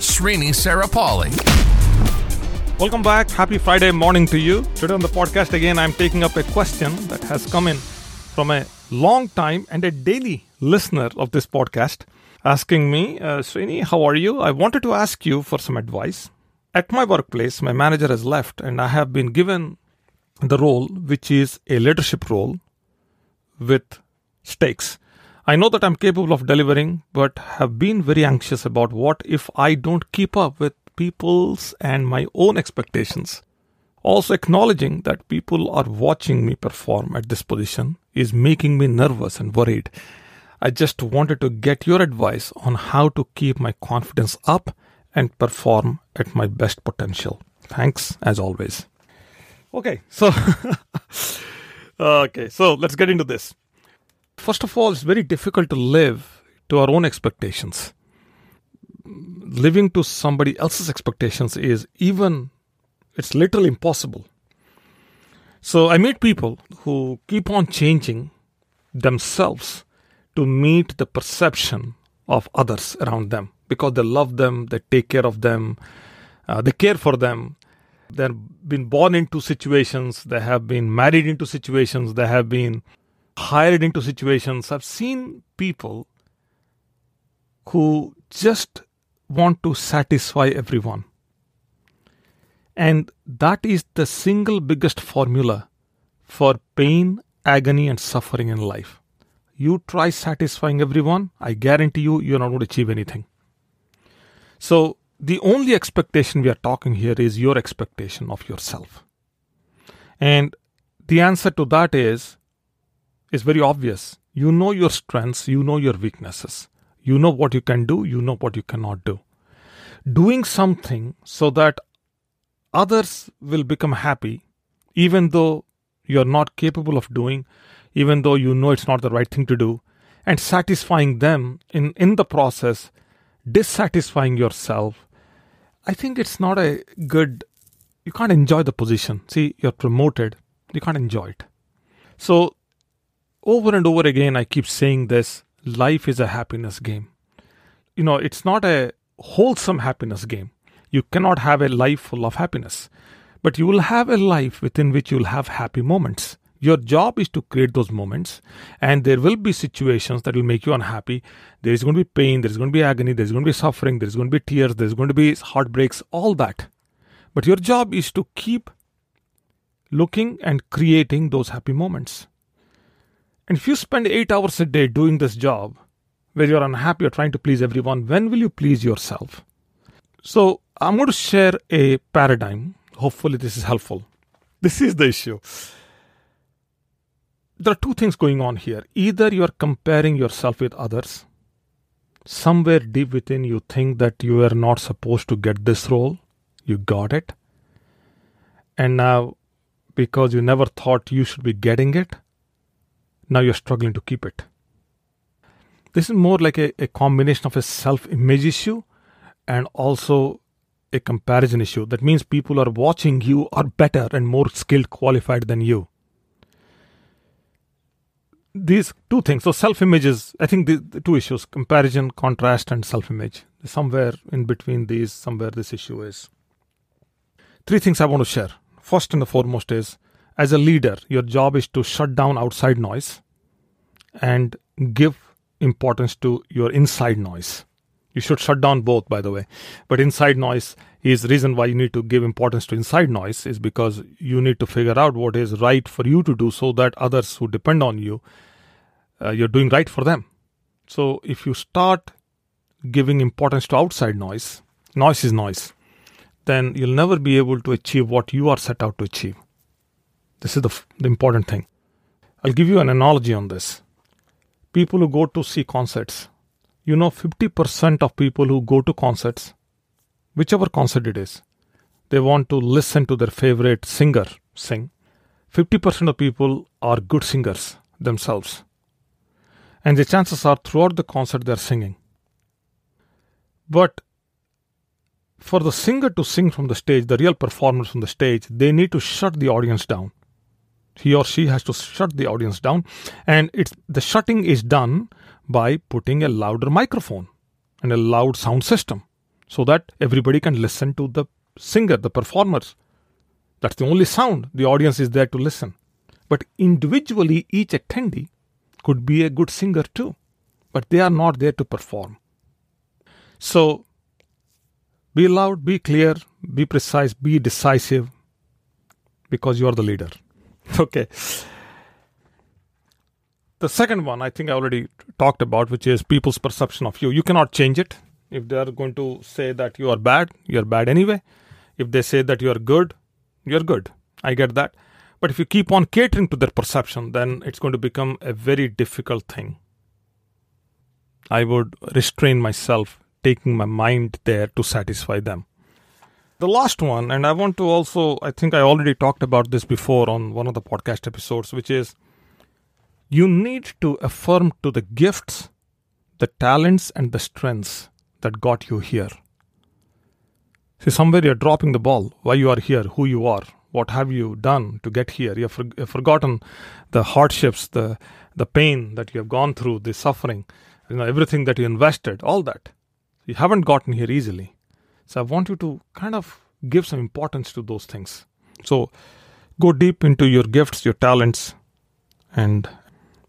Srini Sarapalli. Welcome back. Happy Friday morning to you. Today on the podcast, again, I'm taking up a question that has come in from a long time and a daily listener of this podcast asking me, uh, Srini, how are you? I wanted to ask you for some advice. At my workplace, my manager has left, and I have been given the role, which is a leadership role with stakes. I know that I'm capable of delivering, but have been very anxious about what if I don't keep up with people's and my own expectations. Also, acknowledging that people are watching me perform at this position is making me nervous and worried. I just wanted to get your advice on how to keep my confidence up and perform at my best potential. Thanks, as always. Okay, so okay, so let's get into this. First of all, it's very difficult to live to our own expectations. Living to somebody else's expectations is even it's literally impossible. So i meet people who keep on changing themselves to meet the perception of others around them. Because they love them they take care of them uh, they care for them. They've been born into situations they have been married into situations they have been hired into situations i've seen people who just want to satisfy everyone. And that is the single biggest formula for pain, agony, and suffering in life. You try satisfying everyone, I guarantee you, you're not going to achieve anything. So, the only expectation we are talking here is your expectation of yourself. And the answer to that is is very obvious. You know your strengths, you know your weaknesses. You know what you can do, you know what you cannot do. Doing something so that others will become happy, even though you're not capable of doing, even though you know it's not the right thing to do, and satisfying them in, in the process, dissatisfying yourself, I think it's not a good, you can't enjoy the position. See, you're promoted, you can't enjoy it. So, over and over again, I keep saying this life is a happiness game. You know, it's not a wholesome happiness game. You cannot have a life full of happiness, but you will have a life within which you'll have happy moments. Your job is to create those moments, and there will be situations that will make you unhappy. There is going to be pain, there is going to be agony, there is going to be suffering, there is going to be tears, there is going to be heartbreaks, all that. But your job is to keep looking and creating those happy moments. And if you spend eight hours a day doing this job, where you're unhappy or trying to please everyone, when will you please yourself? So, I'm going to share a paradigm. Hopefully, this is helpful. This is the issue. There are two things going on here. Either you're comparing yourself with others, somewhere deep within you think that you are not supposed to get this role, you got it. And now, because you never thought you should be getting it, now you're struggling to keep it. This is more like a, a combination of a self image issue and also a comparison issue. That means people are watching you are better and more skilled, qualified than you. These two things. So, self image is, I think, the, the two issues comparison, contrast, and self image. Somewhere in between these, somewhere this issue is. Three things I want to share. First and the foremost is as a leader, your job is to shut down outside noise and give importance to your inside noise. You should shut down both, by the way. But inside noise is the reason why you need to give importance to inside noise is because you need to figure out what is right for you to do so that others who depend on you, uh, you're doing right for them. So if you start giving importance to outside noise, noise is noise, then you'll never be able to achieve what you are set out to achieve. This is the, the important thing. I'll give you an analogy on this. People who go to see concerts, you know, 50% of people who go to concerts, whichever concert it is, they want to listen to their favorite singer sing. 50% of people are good singers themselves. And the chances are throughout the concert they're singing. But for the singer to sing from the stage, the real performers from the stage, they need to shut the audience down. He or she has to shut the audience down, and it's the shutting is done by putting a louder microphone and a loud sound system so that everybody can listen to the singer, the performers. That's the only sound. The audience is there to listen. But individually, each attendee could be a good singer too, but they are not there to perform. So be loud, be clear, be precise, be decisive because you are the leader. Okay. The second one, I think I already talked about, which is people's perception of you. You cannot change it. If they are going to say that you are bad, you are bad anyway. If they say that you are good, you are good. I get that. But if you keep on catering to their perception, then it's going to become a very difficult thing. I would restrain myself taking my mind there to satisfy them. The last one, and I want to also, I think I already talked about this before on one of the podcast episodes, which is you need to affirm to the gifts, the talents, and the strengths that got you here. See, somewhere you're dropping the ball, why you are here, who you are, what have you done to get here. You've, for- you've forgotten the hardships, the, the pain that you have gone through, the suffering, you know, everything that you invested, all that. You haven't gotten here easily. So I want you to kind of give some importance to those things. So go deep into your gifts, your talents, and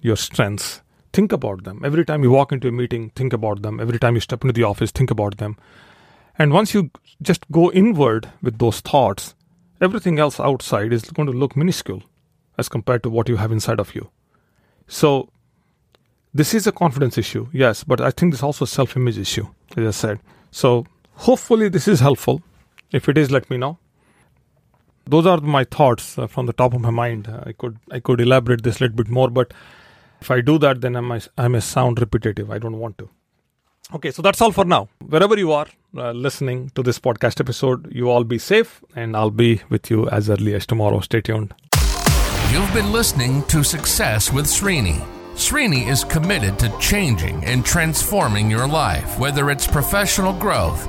your strengths. Think about them. Every time you walk into a meeting, think about them. Every time you step into the office, think about them. And once you just go inward with those thoughts, everything else outside is going to look minuscule as compared to what you have inside of you. So, this is a confidence issue, yes, but I think this is also a self image issue, as I said. So, hopefully, this is helpful. If it is, let me know. Those are my thoughts uh, from the top of my mind. Uh, I could I could elaborate this a little bit more, but if I do that, then I may, I may sound repetitive. I don't want to. Okay, so that's all for now. Wherever you are uh, listening to this podcast episode, you all be safe, and I'll be with you as early as tomorrow. Stay tuned. You've been listening to Success with Srini. Srini is committed to changing and transforming your life, whether it's professional growth,